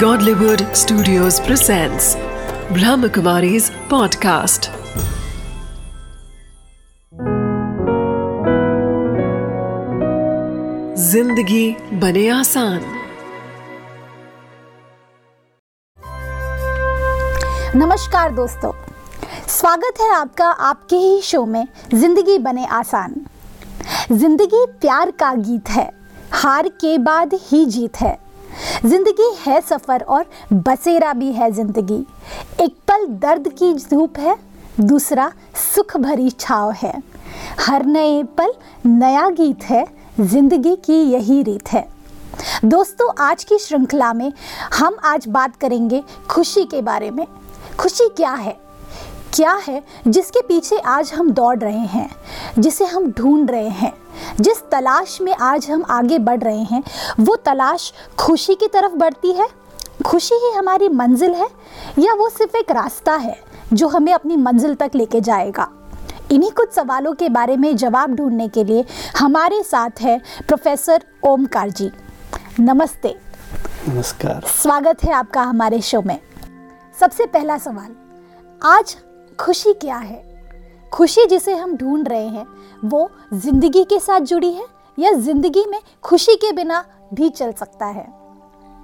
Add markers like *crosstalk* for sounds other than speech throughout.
Godlywood Studios presents Brahmakumari's podcast. ज़िंदगी बने आसान। नमस्कार दोस्तों। स्वागत है आपका आपके ही शो में, ज़िंदगी बने आसान। ज़िंदगी प्यार का गीत है, हार के बाद ही जीत है। ज़िंदगी है सफ़र और बसेरा भी है ज़िंदगी। एक पल दर्द की धूप है, दूसरा सुख भरी छाव है। हर नए पल नया गीत है, ज़िंदगी की यही रीत है। दोस्तों, आज की श्रृंखला में हम आज बात करेंगे खुशी के बारे में। खुशी क्या है? क्या है जिसके पीछे आज हम दौड़ रहे हैं जिसे हम ढूंढ रहे हैं जिस तलाश में आज हम आगे बढ़ रहे हैं वो तलाश खुशी की तरफ़ बढ़ती है? खुशी ही हमारी मंजिल है या वो सिर्फ़ एक रास्ता है जो हमें अपनी मंजिल तक लेके जाएगा? इन्हीं कुछ सवालों के बारे में जवाब ढूँढने के लिए हमारे साथ है प्रोफेसर ओमकार जी। नमस्ते। नमस्कार। स्वागत है आपका हमारे शो में। सबसे पहला सवाल आज खुशी क्या है? खुशी जिसे हम ढूंढ रहे हैं, वो ज़िंदगी के साथ जुड़ी है या ज़िंदगी में खुशी के बिना भी चल सकता है?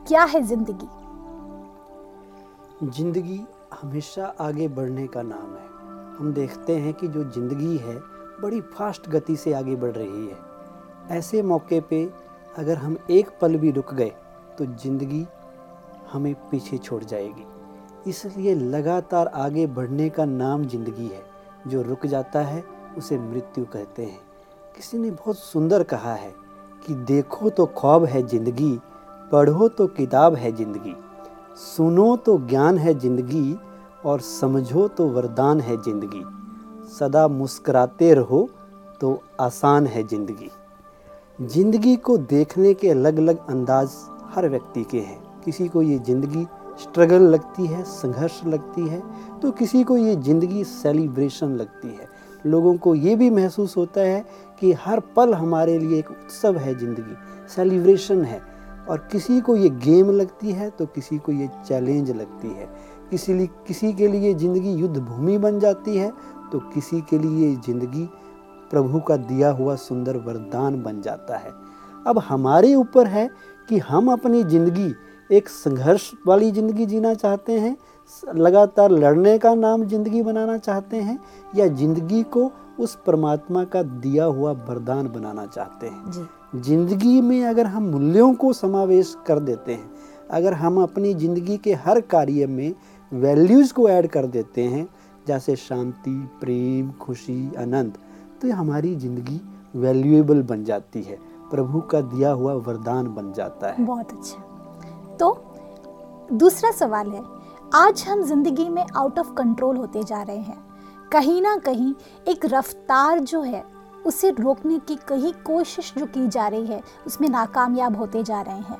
क्या है ज़िंदगी? ज़िंदगी हमेशा आगे बढ़ने का नाम है। हम देखते हैं कि जो ज़िंदगी है, बड़ी फास्ट गति से आगे बढ़ रही है। ऐसे मौके पे अगर हम एक पल भी रुक गए तो ज़िंदगी हमें पीछे छोड़ जाएगी। इसलिए लगातार आगे बढ़ने का नाम ज़िंदगी है। जो रुक जाता है, उसे मृत्यु कहते हैं। किसी ने बहुत सुंदर कहा है कि देखो तो ख्वाब है ज़िंदगी, पढ़ो तो किताब है ज़िंदगी। सुनो तो ज्ञान है ज़िंदगी और समझो तो वरदान है ज़िंदगी। सदा मुस्कुराते रहो तो आसान है ज़िंदगी। ज़िंदगी को देखने के अलग अलग अंदाज हर व्यक्ति के हैं। किसी को ये ज़िंदगी स्ट्रगल लगती है, संघर्ष लगती है तो किसी को ये ज़िंदगी सेलिब्रेशन लगती है। लोगों को ये भी महसूस होता है कि हर पल हमारे लिए एक उत्सव है ज़िंदगी सेलिब्रेशन है। और किसी को ये गेम लगती है तो किसी को ये चैलेंज लगती है। किसी किसी के लिए ज़िंदगी युद्ध भूमि बन जाती है तो किसी के लिए ज़िंदगी प्रभु का दिया हुआ सुंदर वरदान बन जाता है। अब हमारे ऊपर है कि हम अपनी ज़िंदगी एक संघर्ष वाली ज़िंदगी जीना चाहते हैं लगातार लड़ने का नाम ज़िंदगी बनाना चाहते हैं या ज़िंदगी को उस परमात्मा का दिया हुआ वरदान बनाना चाहते हैं। ज़िंदगी में अगर हम मूल्यों को समावेश कर देते हैं अगर हम अपनी ज़िंदगी के हर कार्य में वैल्यूज़ को ऐड कर देते हैं जैसे शांति प्रेम खुशी आनंद तो हमारी ज़िंदगी वैल्यूएबल बन जाती है प्रभु का दिया हुआ वरदान बन जाता है। बहुत अच्छा। तो दूसरा सवाल है, आज हम ज़िंदगी में आउट ऑफ़ कंट्रोल होते जा रहे हैं। कहीं ना कहीं एक रफ्तार जो है, उसे रोकने की कहीं कोशिश जो की जा रही है, उसमें नाकामयाब होते जा रहे हैं।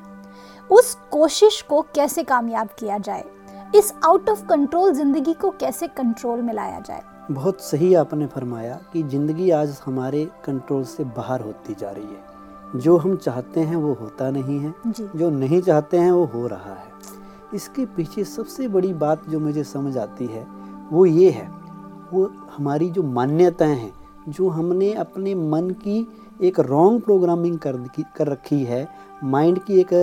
उस कोशिश को कैसे कामयाब किया जाए? इस आउट ऑफ़ कंट्रोल ज़िंदगी को कैसे कंट्रोल में लाया जाए? बहुत सही आपने फरमाया कि ज़िंदगी आज हमारे कंट्रोल से बाहर होती जा रही है। जो हम चाहते हैं वो होता नहीं है। जो। नहीं चाहते हैं वो हो रहा है। इसके पीछे सबसे बड़ी बात जो मुझे समझ आती है वो ये है वो हमारी जो मान्यताएँ हैं जो हमने अपने मन की एक रॉन्ग प्रोग्रामिंग कर कर रखी है माइंड की एक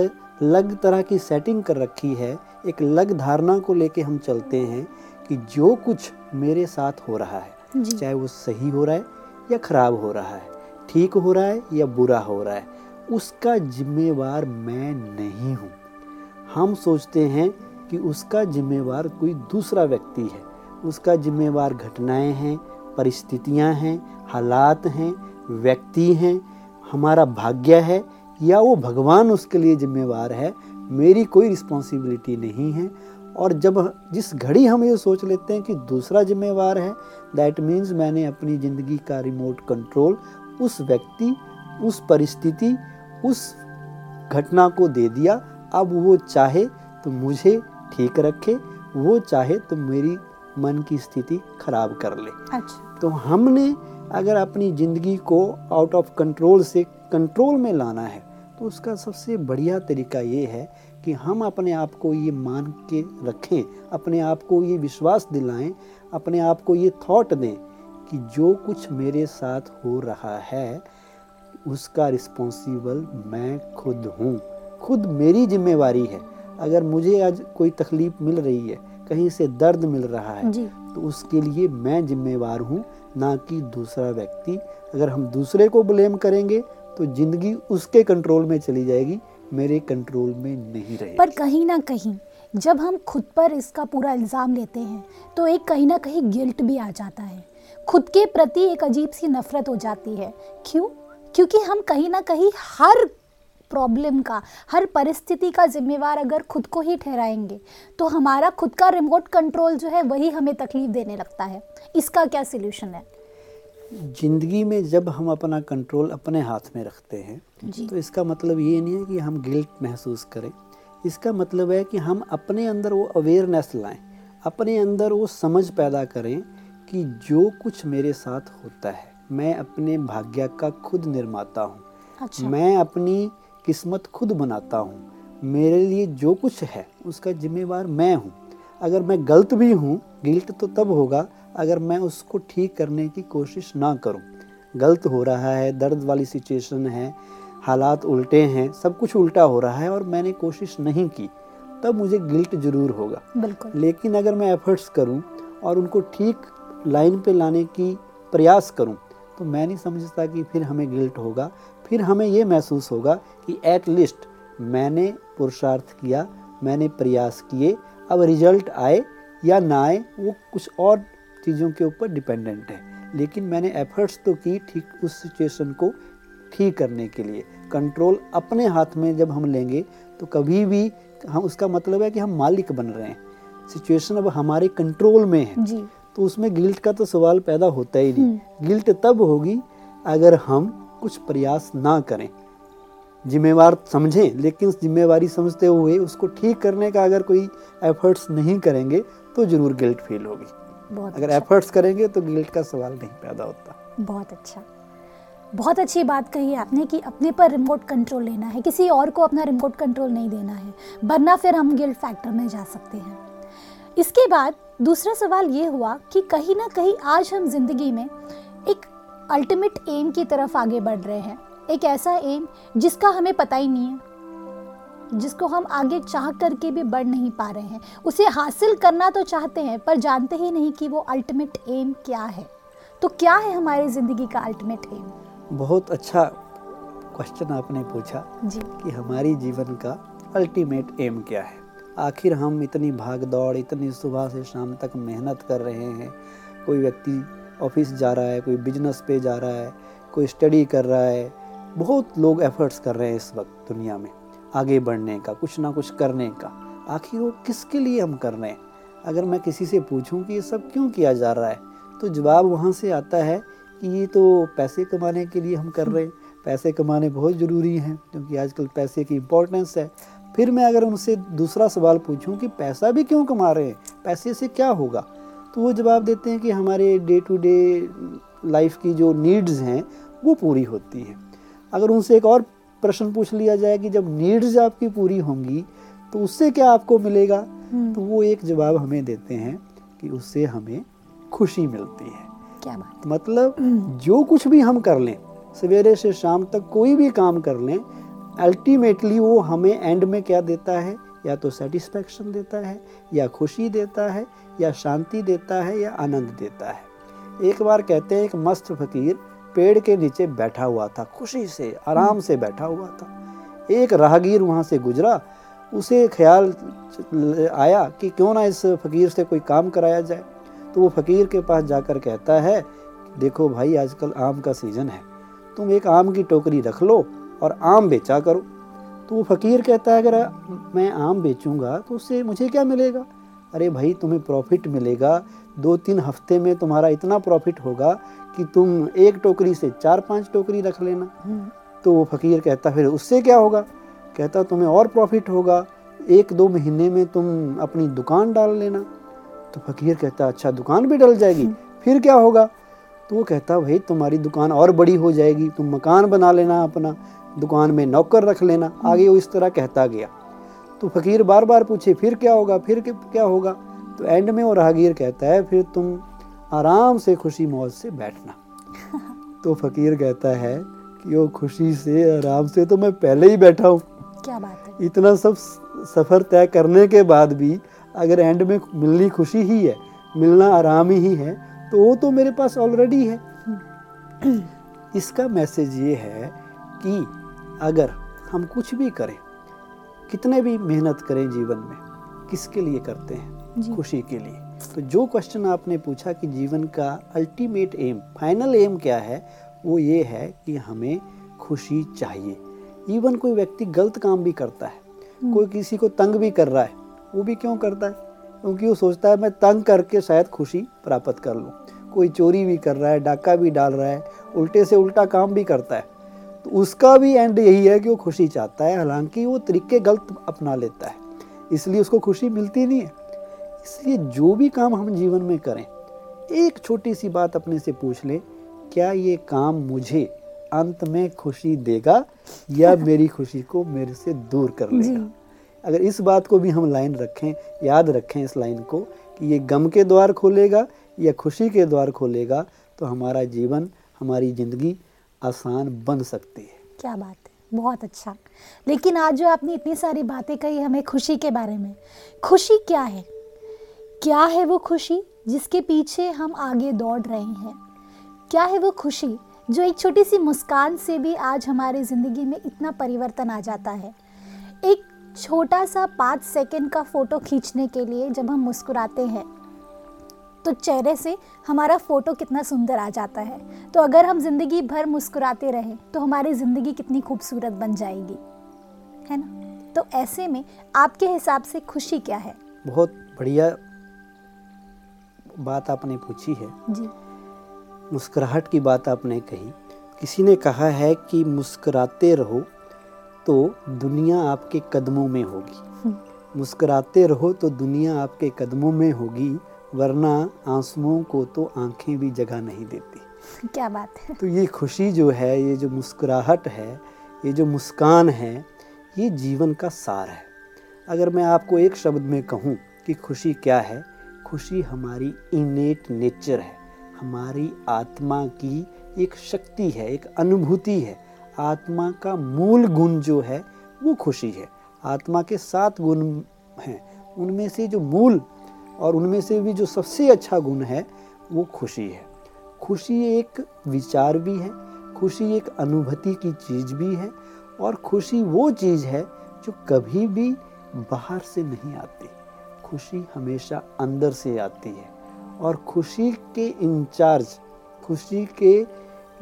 अलग तरह की सेटिंग कर रखी है एक अलग धारणा को लेके हम चलते हैं कि जो कुछ मेरे साथ हो रहा है चाहे वो सही हो रहा है या खराब हो रहा है। ठीक हो रहा है या बुरा हो रहा है, उसका जिम्मेवार मैं नहीं हूँ। हम सोचते हैं कि उसका जिम्मेवार कोई दूसरा व्यक्ति है। उसका जिम्मेवार घटनाएँ हैं, परिस्थितियाँ हैं, हालात हैं, व्यक्ति हैं, हमारा भाग्य है या वो भगवान उसके लिए जिम्मेवार है, मेरी कोई रिस्पॉन्सिबिलिटी नहीं है। और जब जिस घड़ी हम ये सोच लेते हैं कि दूसरा जिम्मेवार है दैट मीन्स मैंने अपनी ज़िंदगी का रिमोट कंट्रोल उस व्यक्ति उस परिस्थिति उस घटना को दे दिया अब वो चाहे तो मुझे ठीक रखे वो चाहे तो मेरी मन की स्थिति खराब कर ले अच्छा। तो हमने अगर अपनी ज़िंदगी को आउट ऑफ़ कंट्रोल से कंट्रोल में लाना है तो उसका सबसे बढ़िया तरीका ये है कि हम अपने आप को ये मान के रखें अपने आप को ये विश्वास दिलाएँ अपने आप को ये थॉट दें कि जो कुछ मेरे साथ हो रहा है उसका रिस्पॉन्सिबल मैं खुद हूँ। खुद मेरी जिम्मेवारी है। अगर मुझे आज कोई तकलीफ़ मिल रही है कहीं से दर्द मिल रहा है तो उसके लिए मैं जिम्मेवार हूँ ना कि दूसरा व्यक्ति। अगर हम दूसरे को ब्लेम करेंगे तो ज़िंदगी उसके कंट्रोल में चली जाएगी मेरे कंट्रोल में नहीं रहेगी। पर कहीं ना कहीं जब हम खुद पर इसका पूरा इल्ज़ाम लेते हैं तो एक कहीं ना कहीं गिल्ट भी आ जाता है। खुद के प्रति एक अजीब सी नफरत हो जाती है। क्यों? क्योंकि हम कहीं ना कहीं हर प्रॉब्लम का हर परिस्थिति का जिम्मेवार अगर खुद को ही ठहराएँगे तो हमारा खुद का रिमोट कंट्रोल जो है वही हमें तकलीफ़ देने लगता है। इसका क्या सोल्यूशन है? ज़िंदगी में जब हम अपना कंट्रोल अपने हाथ में रखते हैं तो इसका मतलब ये नहीं है कि हम गिल्ट महसूस करें। इसका मतलब है कि हम अपने अंदर वो अवेयरनेस लाएँ अपने अंदर वो समझ पैदा करें कि जो कुछ मेरे साथ होता है मैं अपने भाग्य का खुद निर्माता हूँ। अच्छा। मैं अपनी किस्मत खुद बनाता हूँ। मेरे लिए जो कुछ है उसका जिम्मेवार मैं हूँ। अगर मैं गलत भी हूँ गिल्ट तो तब होगा अगर मैं उसको ठीक करने की कोशिश ना करूँ। गलत हो रहा है दर्द वाली सिचुएशन है हालात उल्टे हैं सब कुछ उल्टा हो रहा है और मैंने कोशिश नहीं की तब मुझे गिल्ट ज़रूर होगा। बिल्कुल। लेकिन अगर मैं एफर्ट्स करूँ और उनको ठीक लाइन पे लाने की प्रयास करूँ तो मैं नहीं समझता कि फिर हमें गिल्ट होगा। फिर हमें ये महसूस होगा कि एट लिस्ट मैंने पुरुषार्थ किया, मैंने प्रयास किए, अब रिज़ल्ट आए या ना आए, वो कुछ और चीज़ों के ऊपर डिपेंडेंट है। लेकिन मैंने एफर्ट्स तो की ठीक उस सिचुएशन को ठीक करने के लिए। कंट्रोल अपने हाथ में जब हम लेंगे तो कभी भी हम, उसका मतलब है कि हम मालिक बन रहे हैं। सिचुएशन अब हमारे कंट्रोल में है। जी। तो उसमें गिल्ट का तो सवाल पैदा होता ही नहीं। गिल्ट तब होगी अगर हम कुछ प्रयास ना करें। जिम्मेवार समझें लेकिन जिम्मेवारी समझते हुए उसको ठीक करने का अगर कोई एफर्ट्स नहीं करेंगे तो ज़रूर गिल्ट फील होगी। बहुत अगर अच्छा। एफर्ट्स करेंगे तो गिल्ट का सवाल नहीं पैदा होता। बहुत अच्छा। बहुत अच्छी बात कही आपने कि अपने पर रिमोट कंट्रोल लेना है। किसी और को अपना रिमोट कंट्रोल नहीं देना है। वरना फिर हम गिल्ट फैक्टर में जा सकते हैं। इसके बाद दूसरा सवाल ये हुआ कि कहीं ना कहीं आज हम ज़िंदगी में एक अल्टीमेट एम की तरफ़ आगे बढ़ रहे हैं। एक ऐसा एम जिसका हमें पता ही नहीं है जिसको हम आगे चाह करके भी बढ़ नहीं पा रहे हैं। उसे हासिल करना तो चाहते हैं पर जानते ही नहीं कि वो अल्टीमेट एम क्या है। तो क्या है हमारी ज़िंदगी का अल्टीमेट एम बहुत अच्छा क्वेश्चन आपने पूछा जी। कि हमारी जीवन का अल्टीमेट एम क्या है। आखिर हम इतनी भाग दौड़, इतनी सुबह से शाम तक मेहनत कर रहे हैं। कोई व्यक्ति ऑफ़िस जा रहा है, कोई बिज़नेस पे जा रहा है, कोई स्टडी कर रहा है। बहुत लोग एफर्ट्स कर रहे हैं इस वक्त दुनिया में, आगे बढ़ने का, कुछ ना कुछ करने का। आखिर वो किसके लिए हम कर रहे हैं? अगर मैं किसी से पूछूँ कि ये सब क्यों किया जा रहा है तो जवाब वहाँ से आता है कि ये तो पैसे कमाने के लिए हम कर रहे हैं। पैसे कमाने बहुत ज़रूरी हैं, क्योंकि आजकल पैसे की इम्पोर्टेंस है। फिर मैं अगर उनसे दूसरा सवाल पूछूँ कि पैसा भी क्यों कमा रहे हैं? पैसे से क्या होगा? तो वो जवाब देते हैं कि हमारे डे टू डे लाइफ की जो नीड्स हैं वो पूरी होती हैं। अगर उनसे एक और प्रश्न पूछ लिया जाए कि जब नीड्स आपकी पूरी होंगी तो उससे क्या आपको मिलेगा? तो वो एक जवाब हमें देते हैं कि उससे हमें खुशी मिलती है। क्या बात मतलब जो कुछ भी हम कर लें सवेरे से शाम तक कोई भी काम कर लें अल्टीमेटली वो हमें एंड में क्या देता है? या तो सेटिस्फेक्शन देता है, या खुशी देता है, या शांति देता है, या आनंद देता है। एक बार कहते हैं, एक मस्त फकीर पेड़ के नीचे बैठा हुआ था, खुशी से, आराम से बैठा हुआ था। एक राहगीर वहाँ से गुजरा, उसे ख्याल आया कि क्यों ना इस फकीर से कोई काम कराया जाए। तो वो फकीर के पास जाकर कहता है, देखो भाई, आजकल आम का सीज़न है। तुम एक आम की टोकरी रख लो और आम बेचा करो। तो वो फकीर कहता है अगर मैं आम बेचूँगा तो उससे मुझे क्या मिलेगा? अरे भाई तुम्हें प्रॉफिट मिलेगा। दो तीन हफ़्ते में तुम्हारा इतना प्रॉफिट होगा कि तुम एक टोकरी से चार पाँच टोकरी रख लेना। तो वो फकीर कहता फिर उससे क्या होगा? कहता तुम्हें और प्रॉफिट होगा। एक दो महीने में तुम अपनी दुकान डाल लेना। तो फकीर कहता अच्छा दुकान भी डल जाएगी। फिर क्या होगा? तो वो कहता भाई तुम्हारी दुकान और बड़ी हो जाएगी। तुम मकान बना लेना अपना दुकान में नौकर रख लेना। आगे वो इस तरह कहता गया। तो फकीर बार बार पूछे फिर क्या होगा? फिर क्या होगा? तो एंड में वो राहगीर कहता है फिर तुम आराम से खुशी मौज से बैठना। *laughs* तो फकीर कहता है कि वो खुशी से आराम से तो मैं पहले ही बैठा हूँ। क्या बात है। इतना सब सफ़र तय करने के बाद भी अगर एंड में मिलनी खुशी ही है मिलना आराम ही है तो वो तो मेरे पास ऑलरेडी है। इसका मैसेज ये है कि अगर हम कुछ भी करें कितने भी मेहनत करें जीवन में किसके लिए करते हैं? खुशी के लिए। तो जो क्वेश्चन आपने पूछा कि जीवन का अल्टीमेट एम फाइनल एम क्या है वो ये है कि हमें खुशी चाहिए। इवन कोई व्यक्ति गलत काम भी करता है हम्म। कोई किसी को तंग भी कर रहा है वो भी क्यों करता है? क्योंकि वो सोचता है मैं तंग करके शायद खुशी प्राप्त कर लूँ। कोई चोरी भी कर रहा है डाका भी डाल रहा है उल्टे से उल्टा काम भी करता है। तो उसका भी एंड यही है कि वो खुशी चाहता है। हालाँकि वो तरीके गलत अपना लेता है। इसलिए उसको खुशी मिलती नहीं है। इसलिए जो भी काम हम जीवन में करें एक छोटी सी बात अपने से पूछ लें क्या ये काम मुझे अंत में खुशी देगा या मेरी खुशी को मेरे से दूर कर *laughs* लेगा? अगर इस बात को भी हम लाइन रखें, याद रखें इस लाइन को कि ये गम के द्वार खोलेगा, या खुशी के द्वार खोलेगा तो हमारा जीवन, हमारी ज़िंदगी आसान बन सकती है। क्या बात है, बहुत अच्छा। लेकिन आज जो आपने इतनी सारी बातें कही हमें खुशी के बारे में, खुशी क्या है? क्या है वो खुशी जिसके पीछे हम आगे दौड़ रहे हैं? क्या है वो खुशी जो एक छोटी सी मुस्कान से भी आज हमारी ज़िंदगी में इतना परिवर्तन आ जाता है? एक छोटा सा पाँच सेकंड का फ़ोटो खींचने के लिए जब हम मुस्कुराते हैं तो चेहरे से हमारा फ़ोटो कितना सुंदर आ जाता है। तो अगर हम ज़िंदगी भर मुस्कुराते रहें तो हमारी ज़िंदगी कितनी खूबसूरत बन जाएगी। है ना? तो ऐसे में आपके हिसाब से खुशी क्या है? बहुत बढ़िया बात आपने पूछी है। जी। मुस्कुराहट की बात आपने कही। किसी ने कहा है कि मुस्कुराते रहो तो दुनिया आपके कदमों में होगी। हम्म। मुस्कुराते रहो तो दुनिया आपके कदमों में होगी वरना आंसुओं को तो आँखें भी जगह नहीं देती। क्या बात है। तो ये खुशी जो है ये जो मुस्कुराहट है ये जो मुस्कान है ये जीवन का सार है। अगर मैं आपको एक शब्द में कहूँ कि खुशी क्या है खुशी हमारी इनेट नेचर है। हमारी आत्मा की एक शक्ति है एक अनुभूति है। आत्मा का मूल गुण जो है, वो खुशी है। आत्मा के सात गुण हैं। उनमें से जो मूल और उनमें से भी जो सबसे अच्छा गुण है, वो खुशी है। खुशी एक विचार भी है, खुशी एक अनुभूति की चीज़ भी है और खुशी वो चीज़ है जो कभी भी बाहर से नहीं आती। खुशी हमेशा अंदर से आती है और खुशी के इंचार्ज, खुशी के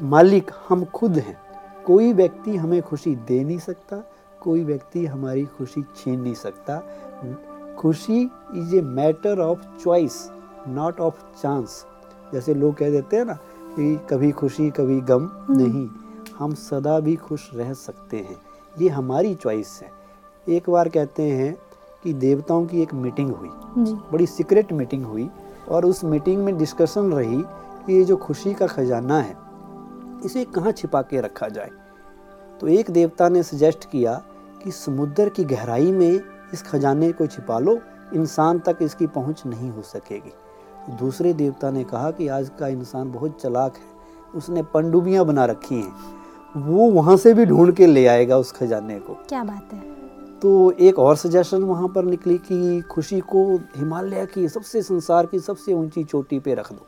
मालिक हम खुद हैं। कोई व्यक्ति हमें खुशी दे नहीं सकता कोई व्यक्ति हमारी खुशी छीन नहीं सकता। खुशी is a matter of choice not of chance जैसे लोग कह देते हैं ना कि कभी खुशी कभी गम हम्म। नहीं हम सदा भी खुश रह सकते हैं। ये हमारी चॉइस है। एक बार कहते हैं कि देवताओं की एक मीटिंग हुई। बड़ी सीक्रेट मीटिंग हुई और उस मीटिंग में डिस्कशन रही कि ये जो खुशी का खजाना है इसे कहाँ छिपा के रखा जाए? तो एक देवता ने सजेस्ट किया कि समुद्र की गहराई में इस खजाने को छिपा लो इंसान तक इसकी पहुँच नहीं हो सकेगी। दूसरे देवता ने कहा कि आज का इंसान बहुत चलाक है उसने पंडुबियाँ बना रखी हैं। वो वहाँ से भी ढूंढ के ले आएगा उस खजाने को। क्या बात है? तो एक और सजेशन वहाँ पर निकली कि खुशी को हिमालय की सबसे संसार की सबसे ऊँची चोटी पे रख दो।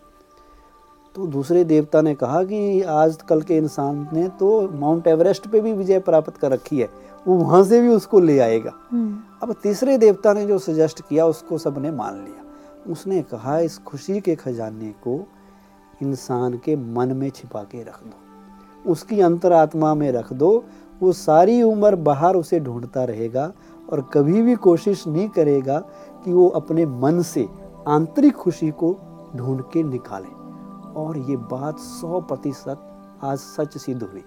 तो दूसरे देवता ने कहा कि आज कल के इंसान ने तो माउंट एवरेस्ट पे भी विजय प्राप्त कर रखी है। वो वहाँ से भी उसको ले आएगा। हम्म। अब तीसरे देवता ने जो सजेस्ट किया उसको सबने मान लिया। उसने कहा इस खुशी के खजाने को इंसान के मन में छिपा के रख दो। उसकी अंतरात्मा में रख दो। वो सारी उम्र बाहर उसे ढूंढता रहेगा और कभी भी कोशिश नहीं करेगा कि वो अपने मन से आंतरिक खुशी को ढूंढ के निकाले। और ये बात सौ प्रतिशत आज सच सिद्ध हुई।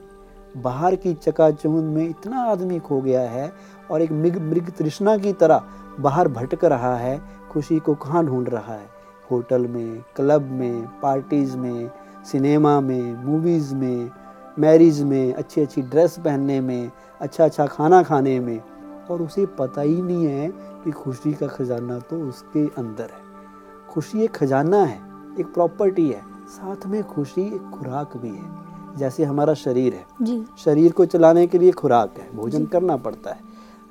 बाहर की चकाचौंध में इतना आदमी खो गया है और एक मृग मृग तृष्णा की तरह बाहर भटक रहा है, खुशी को कहाँ ढूंढ रहा है? होटल में, क्लब में, पार्टीज़ में, सिनेमा में, मूवीज़ में, मैरिज में अच्छी अच्छी ड्रेस पहनने में अच्छा अच्छा खाना खाने में। और उसे पता ही नहीं है कि खुशी का खजाना तो उसके अंदर है। खुशी एक खजाना है, एक प्रॉपर्टी है। साथ में खुशी एक खुराक भी है जैसे हमारा शरीर है। जी। शरीर को चलाने के लिए खुराक है भोजन करना पड़ता है।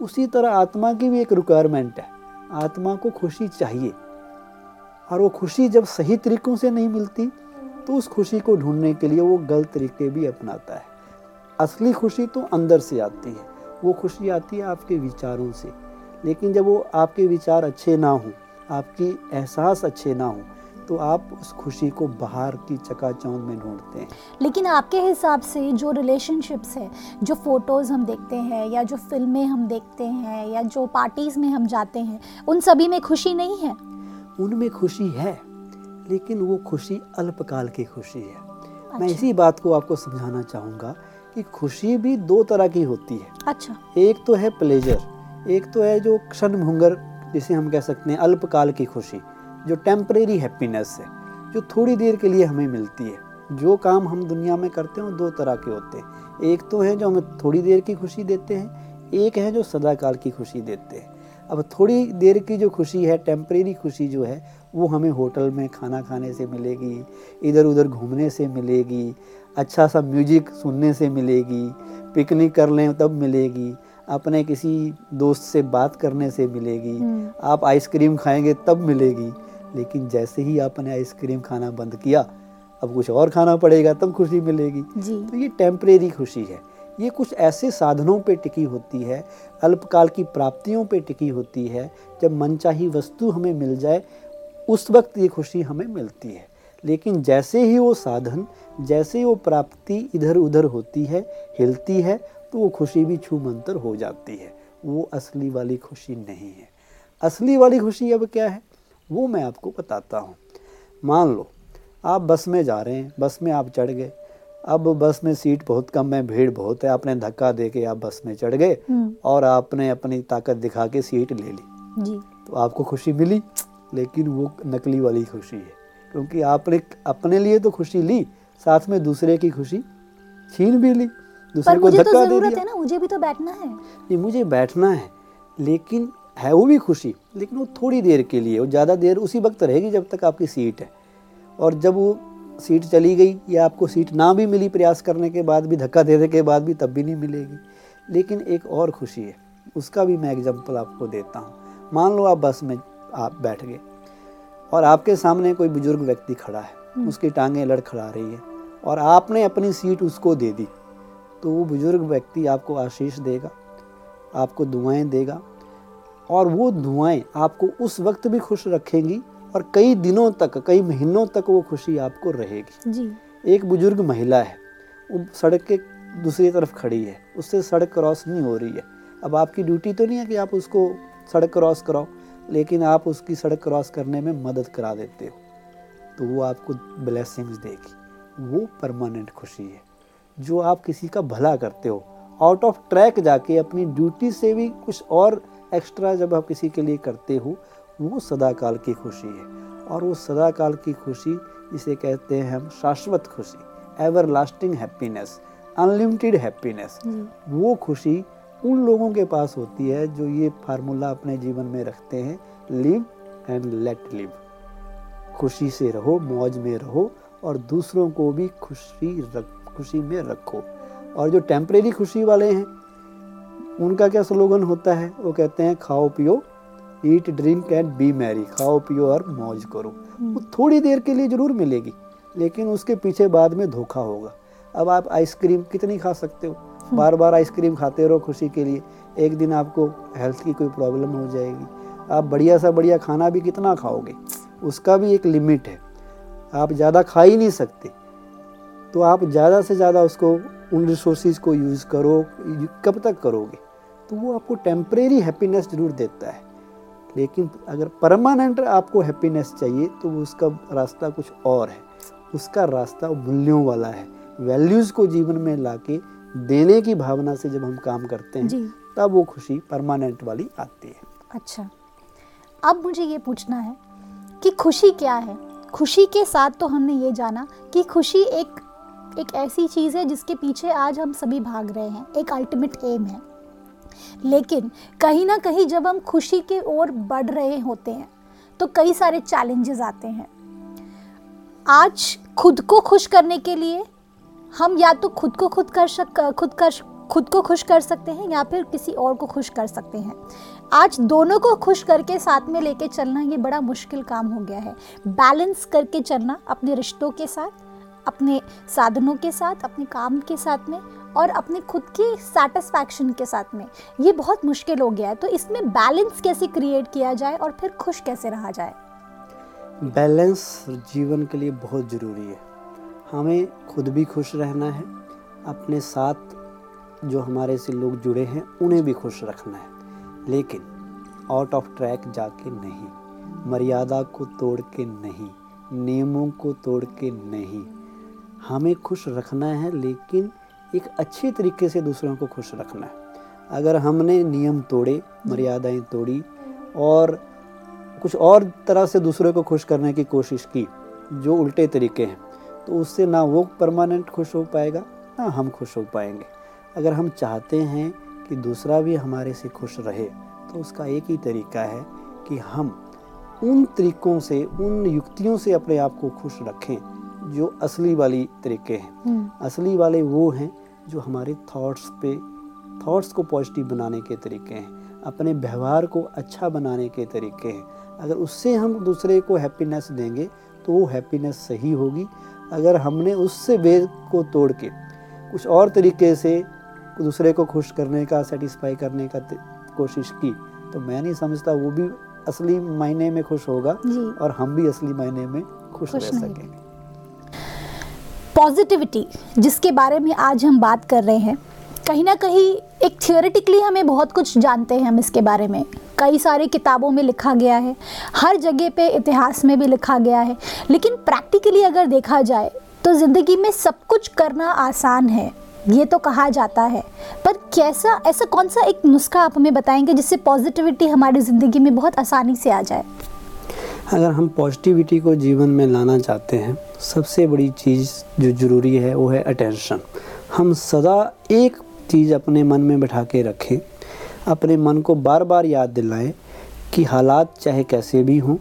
उसी तरह आत्मा की भी एक रिक्वायरमेंट है। आत्मा को खुशी चाहिए। और वो खुशी जब सही तरीकों से नहीं मिलती तो उस खुशी को ढूँढने के लिए वो गलत तरीके भी अपनाता है। असली खुशी तो अंदर से आती है। वो खुशी आती है आपके विचारों से। लेकिन जब वो आपके विचार अच्छे ना हों आपकी एहसास अच्छे ना हों तो आप उस खुशी को बाहर की चकाचौंध में ढूंढते हैं। लेकिन आपके हिसाब से जो रिलेशनशिप्स है जो फ़ोटोज़ हम देखते हैं या जो फ़िल्में हम देखते हैं या जो पार्टीज़ में हम जाते हैं उन सभी में खुशी नहीं है? उनमें खुशी है लेकिन वो खुशी अल्पकाल की खुशी है। अच्छा। मैं। इसी बात को आपको समझाना चाहूँगा कि खुशी भी दो तरह की होती है। अच्छा। एक तो है प्लेजर एक तो है जो क्षण भंगर जिसे हम कह सकते हैं अल्पकाल की खुशी। जो टेम्परेरी हैप्पीनेस है जो थोड़ी देर के लिए हमें मिलती है। जो काम हम दुनिया में करते हैं वो दो तरह के होते हैं। एक तो है जो हमें थोड़ी देर की खुशी देते हैं एक है जो सदाकाल की खुशी देते हैं। अब थोड़ी देर की जो खुशी है टेम्परेरी खुशी जो है वो हमें होटल में खाना खाने से मिलेगी इधर उधर घूमने से मिलेगी अच्छा सा म्यूज़िक सुनने से मिलेगी पिकनिक कर लें तब मिलेगी अपने किसी दोस्त से बात करने से मिलेगी हम्म। आप आइसक्रीम खाएँगे तब मिलेगी। लेकिन जैसे ही आपने आइसक्रीम खाना बंद किया अब कुछ और खाना पड़ेगा तब खुशी मिलेगी। तो ये टेम्परेरी खुशी है। ये कुछ ऐसे साधनों पे टिकी होती है अल्पकाल की प्राप्तियों पे टिकी होती है जब मनचाही वस्तु हमें मिल जाए उस वक्त ये खुशी हमें मिलती है। लेकिन जैसे ही वो साधन जैसे ही वो प्राप्ति इधर उधर होती है हिलती है तो वो खुशी भी छू मंतर हो जाती है। वो असली वाली खुशी नहीं है। असली वाली खुशी अब क्या है? वो मैं आपको बताता हूँ। मान लो आप बस में जा रहे हैं बस में आप चढ़ गए। अब बस में सीट बहुत कम है भीड़ बहुत है आपने धक्का दे के आप बस में चढ़ गए हम्म। और आपने अपनी ताकत दिखा के सीट ले ली। जी। तो आपको खुशी मिली लेकिन वो नकली वाली खुशी है। क्योंकि आपने अपने लिए तो खुशी ली साथ में दूसरे की खुशी छीन भी ली दूसरे को मुझे तो दे दिया। है ना मुझे भी तो बैठना है। नहीं मुझे बैठना है लेकिन है वो भी खुशी लेकिन वो थोड़ी देर के लिए वो ज़्यादा देर उसी वक्त रहेगी जब तक आपकी सीट है। और जब वो सीट चली गई या आपको सीट ना भी मिली प्रयास करने के बाद भी धक्का देने के बाद भी तब भी नहीं मिलेगी। लेकिन एक और खुशी है उसका भी मैं एग्ज़ाम्पल आपको देता हूँ। मान लो आप बस में आप बैठ गए और आपके सामने कोई बुज़ुर्ग व्यक्ति खड़ा है उसकी टांगें लड़खड़ा रही है और आपने अपनी सीट उसको दे दी तो वो बुज़ुर्ग व्यक्ति आपको आशीष देगा आपको दुआएँ देगा और वो दुआएँ आपको उस वक्त भी खुश रखेंगी और कई दिनों तक कई महीनों तक वो खुशी आपको रहेगी। जी। एक बुज़ुर्ग महिला है वो सड़क के दूसरी तरफ़ खड़ी है उससे सड़क क्रॉस नहीं हो रही है। अब आपकी ड्यूटी तो नहीं है कि आप उसको सड़क क्रॉस कराओ लेकिन आप उसकी सड़क क्रॉस करने में मदद करा देते हो तो वो आपको ब्लेसिंग्स देगी। वो परमानेंट खुशी है जो आप किसी का भला करते हो। आउट ऑफ़ ट्रैक जाके अपनी ड्यूटी से भी कुछ और एक्स्ट्रा जब आप किसी के लिए करते हो वो सदाकाल की खुशी है। और वो सदाकाल की खुशी जिसे कहते हैं हम शाश्वत खुशी everlasting happiness unlimited happiness वो खुशी उन लोगों के पास होती है जो ये फार्मूला अपने जीवन में रखते हैं लिव एंड लेट लिव खुशी से रहो मौज में रहो और दूसरों को भी खुशी रख खुशी में रखो। और जो टेम्परेरी खुशी वाले हैं उनका क्या स्लोगन होता है? वो कहते हैं खाओ पियो eat drink and be merry खाओ पियो और मौज करो। वो थोड़ी देर के लिए ज़रूर मिलेगी लेकिन उसके पीछे बाद में धोखा होगा। अब आप आइसक्रीम कितनी खा सकते हो? बार बार आइसक्रीम खाते रहो खुशी के लिए। एक दिन आपको हेल्थ की कोई प्रॉब्लम हो जाएगी। आप बढ़िया सा बढ़िया खाना भी कितना खाओगे? उसका भी एक लिमिट है। आप ज़्यादा खा ही नहीं सकते। तो आप ज़्यादा से ज़्यादा उसको उन रिसोर्सेज को यूज़ करो कब तक करोगे? तो वो आपको टेम्परेरी हैप्पीनेस ज़रूर देता है। लेकिन अगर परमानेंट आपको हैप्पीनेस चाहिए तो उसका रास्ता कुछ और है। उसका रास्ता मूल्यों वाला है। वैल्यूज़ को जीवन में लाके देने की भावना से जब हम काम करते हैं तब वो खुशी परमानेंट वाली आती है। अच्छा। अब मुझे ये पूछना है कि खुशी क्या है? खुशी के साथ तो हमने ये जाना कि खुशी एक एक ऐसी चीज़ है जिसके पीछे आज हम सभी भाग रहे हैं। एक अल्टीमेट एम है। लेकिन कहीं ना कहीं जब हम खुशी के ओर बढ़ रहे होते हैं तो कई सारे चैलेंजेस आते हैं। आज खुद को खुश करने के लिए हम या तो खुद को खुद कर सक खुद कर, खुद को खुश कर सकते हैं या फिर किसी और को खुश कर सकते हैं। आज दोनों को खुश करके साथ में लेके चलना ये बड़ा मुश्किल काम हो गया है। बैलेंस करके चलना अपने रिश्तों के साथ अपने साधनों के साथ, अपने काम के साथ में और अपने खुद की सेटिस्फैक्शन के साथ में। ये बहुत मुश्किल हो गया है। तो इसमें बैलेंस कैसे क्रिएट किया जाए और फिर खुश कैसे रहा जाए? बैलेंस जीवन के लिए बहुत ज़रूरी है। हमें खुद भी खुश रहना है, अपने साथ जो हमारे से लोग जुड़े हैं, उन्हें भी खुश रखना है। लेकिन आउट ऑफ़ ट्रैक जाके नहीं, मर्यादा को तोड़ के नहीं, नियमों को तोड़ के नहीं। हमें खुश रखना है, लेकिन एक अच्छे तरीके से दूसरों को खुश रखना है। अगर हमने नियम तोड़े, मर्यादाएँ तोड़ी, और कुछ और तरह से दूसरों को खुश करने की कोशिश की, जो उल्टे तरीके हैं तो उससे ना वो परमानेंट खुश हो पाएगा, ना हम खुश हो पाएँगे। अगर हम चाहते हैं कि दूसरा भी हमारे से खुश रहे तो उसका एक ही तरीका है कि हम उन तरीकों से, उन युक्तियों से अपने आप को खुश रखें जो असली वाली तरीके हैं। असली वाले वो हैं जो हमारे थॉट्स पे थॉट्स को पॉजिटिव बनाने के तरीके हैं अपने व्यवहार को अच्छा बनाने के तरीके हैं। अगर उससे हम दूसरे को हैप्पीनेस देंगे तो वो हैप्पीनेस सही होगी। अगर हमने उससे वेद को तोड़ के कुछ और तरीके से दूसरे को खुश करने का सेटिस्फाई करने का कोशिश की तो मैं नहीं समझता वो भी असली मायने में खुश होगा और हम भी असली मायने में खुश, खुश रह सकेंगे। पॉजिटिविटी जिसके बारे में आज हम बात कर रहे हैं, कहीं ना कहीं एक थियोरेटिकली हमें बहुत कुछ जानते हैं हम इसके बारे में। कई सारी किताबों में लिखा गया है, हर जगह पे इतिहास में भी लिखा गया है, लेकिन प्रैक्टिकली अगर देखा जाए तो ज़िंदगी में सब कुछ करना आसान है, ये तो कहा जाता है। पर कैसा, ऐसा कौन सा एक नुस्खा आप हमें बताएँगे जिससे पॉजिटिविटी हमारी ज़िंदगी में बहुत आसानी से आ जाए? अगर हम पॉजिटिविटी को जीवन में लाना चाहते हैं, सबसे बड़ी चीज़ जो ज़रूरी है, वो है अटेंशन हम सदा एक चीज़ अपने मन में बैठा के रखें, अपने मन को बार बार याद दिलाएँ कि हालात चाहे कैसे भी हों,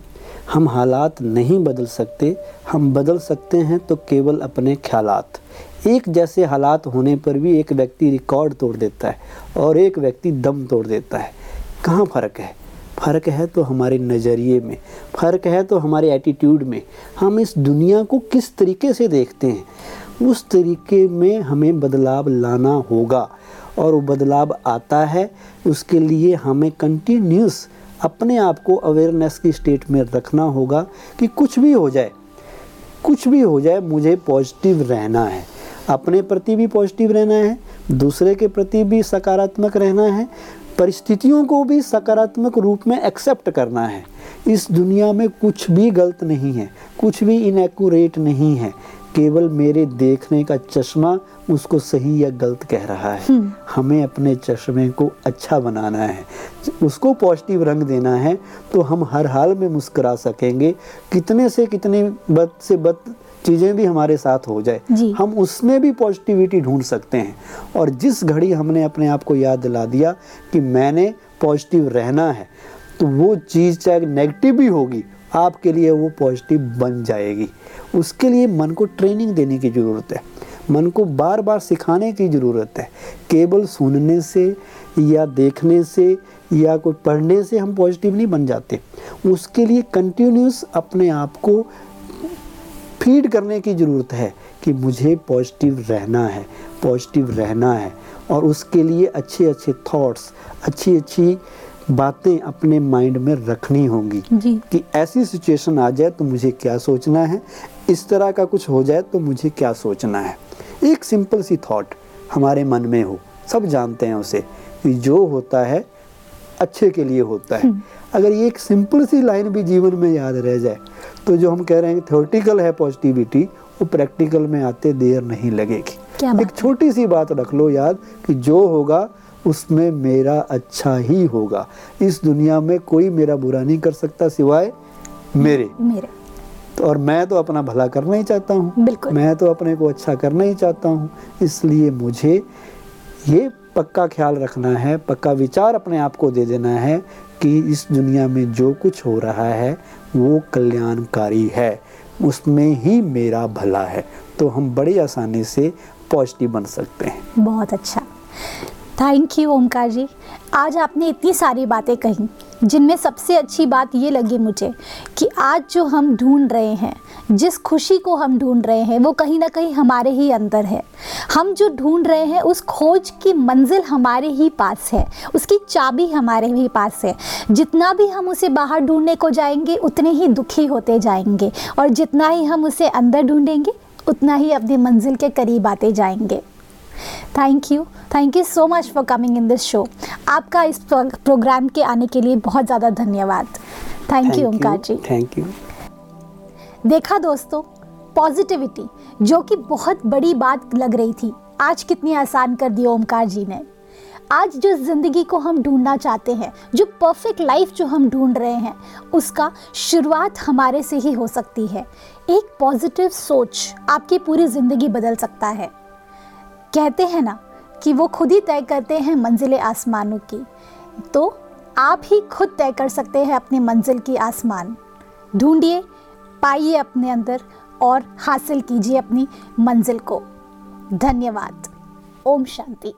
हम हालात नहीं बदल सकते, हम बदल सकते हैं तो केवल अपने ख्याल एक जैसे हालात होने पर भी एक व्यक्ति रिकॉर्ड तोड़ देता है और एक व्यक्ति दम तोड़ देता है. कहाँ फ़र्क है? फ़र्क है तो हमारे नज़रिए में, फ़र्क है तो हमारे एटीट्यूड में। हम इस दुनिया को किस तरीके से देखते हैं? उस तरीके में हमें बदलाव लाना होगा और वो बदलाव आता है, उसके लिए हमें कंटिन्यूस अपने आप को अवेयरनेस की स्टेट में रखना होगा कि कुछ भी हो जाए, कुछ भी हो जाए, मुझे पॉजिटिव रहना है। अपने प्रति भी पॉजिटिव रहना है, दूसरे के प्रति भी सकारात्मक रहना है परिस्थितियों को भी सकारात्मक रूप में एक्सेप्ट करना है। इस दुनिया में कुछ भी गलत नहीं है कुछ भी इनएक्यूरेट नहीं है। केवल मेरे देखने का चश्मा उसको सही या गलत कह रहा है। हम्म। हमें अपने चश्मे को अच्छा बनाना है। उसको पॉजिटिव रंग देना है तो हम हर हाल में मुस्कुरा सकेंगे। कितने से कितने बद से बद चीज़ें भी हमारे साथ हो जाए। हम उसमें भी पॉजिटिविटी ढूंढ सकते हैं। और जिस घड़ी हमने अपने आप को याद दिला दिया कि मैंने पॉजिटिव रहना है तो वो चीज़ चाहे नेगेटिव भी होगी आपके लिए वो पॉजिटिव बन जाएगी। उसके लिए मन को ट्रेनिंग देने की ज़रूरत है। मन को बार बार सिखाने की ज़रूरत है। केवल सुनने से या देखने से या कोई पढ़ने से हम पॉजिटिव नहीं बन जाते। उसके लिए कंटिन्यूस अपने आप को फ़ीड करने की ज़रूरत है कि मुझे पॉजिटिव रहना है पॉजिटिव रहना है और उसके लिए अच्छे अच्छे थॉट्स अच्छी अच्छी बातें अपने माइंड में रखनी होंगी कि ऐसी सिचुएशन आ जाए तो मुझे क्या सोचना है इस तरह का कुछ हो जाए तो मुझे क्या सोचना है। एक सिंपल सी थॉट हमारे मन में हो सब जानते हैं उसे कि जो होता है अच्छे के लिए होता है। हम्म। अगर ये एक सिंपल सी लाइन भी जीवन में याद रह जाए तो जो हम कह रहे हैं थ्योरेटिकल है पॉजिटिविटी वो प्रैक्टिकल में आते देर नहीं लगेगी। एक छोटी सी बात रख लो याद कि जो होगा उसमें मेरा अच्छा ही होगा। इस दुनिया में कोई मेरा बुरा नहीं कर सकता सिवाय मेरे। मेरे। तो और मैं तो अपना भला करना ही चाहता हूँ। मैं तो अपने को अच्छा करना ही चाहता हूँ। इसलिए मुझे ये पक्का ख्याल रखना है पक्का विचार अपने आप को दे देना है कि इस दुनिया में जो कुछ हो रहा है, वो कल्याणकारी है। उसमें ही मेरा भला है। तो हम बड़ी आसानी से पॉजिटिव बन सकते हैं। बहुत अच्छा। थैंक यू ओमकार जी आज आपने इतनी सारी बातें कही। जिनमें सबसे अच्छी बात ये लगी मुझे कि आज जो हम ढूंढ रहे हैं, जिस खुशी को हम ढूंढ रहे हैं, वो कहीं ना कहीं हमारे ही अंदर है। हम जो ढूंढ रहे हैं, उस खोज की मंजिल हमारे ही पास है। उसकी चाबी हमारे ही पास है। जितना भी हम उसे बाहर ढूँढने को जाएँगे, उतने ही दुखी होते जाएँगे। और जितना ही हम उसे अंदर ढूंढेंगे, उतना ही अपनी मंजिल के करीब आते जाएँगे। Thank you thank you so much for coming in this show आपका इस प्रोग्राम के आने के लिए बहुत ज़्यादा धन्यवाद। Thank you Omkar ji thank you देखा दोस्तों पॉजिटिविटी जो कि बहुत बड़ी बात लग रही थी आज कितनी आसान कर दी ओमकार जी ने। आज जो ज़िंदगी को हम ढूंढना चाहते हैं जो परफेक्ट लाइफ जो हम ढूंढ रहे हैं उसका शुरुआत हमारे से ही हो सकती है। एक पॉजिटिव सोच आपकी पूरी ज़िंदगी बदल सकता है। कहते हैं ना कि वो खुद ही तय करते हैं मंजिल आसमानों की। तो आप ही खुद तय कर सकते हैं अपनी मंजिल की आसमान। ढूंढिए, पाइए अपने अंदर और हासिल कीजिए अपनी मंजिल को। धन्यवाद। ओम शांति।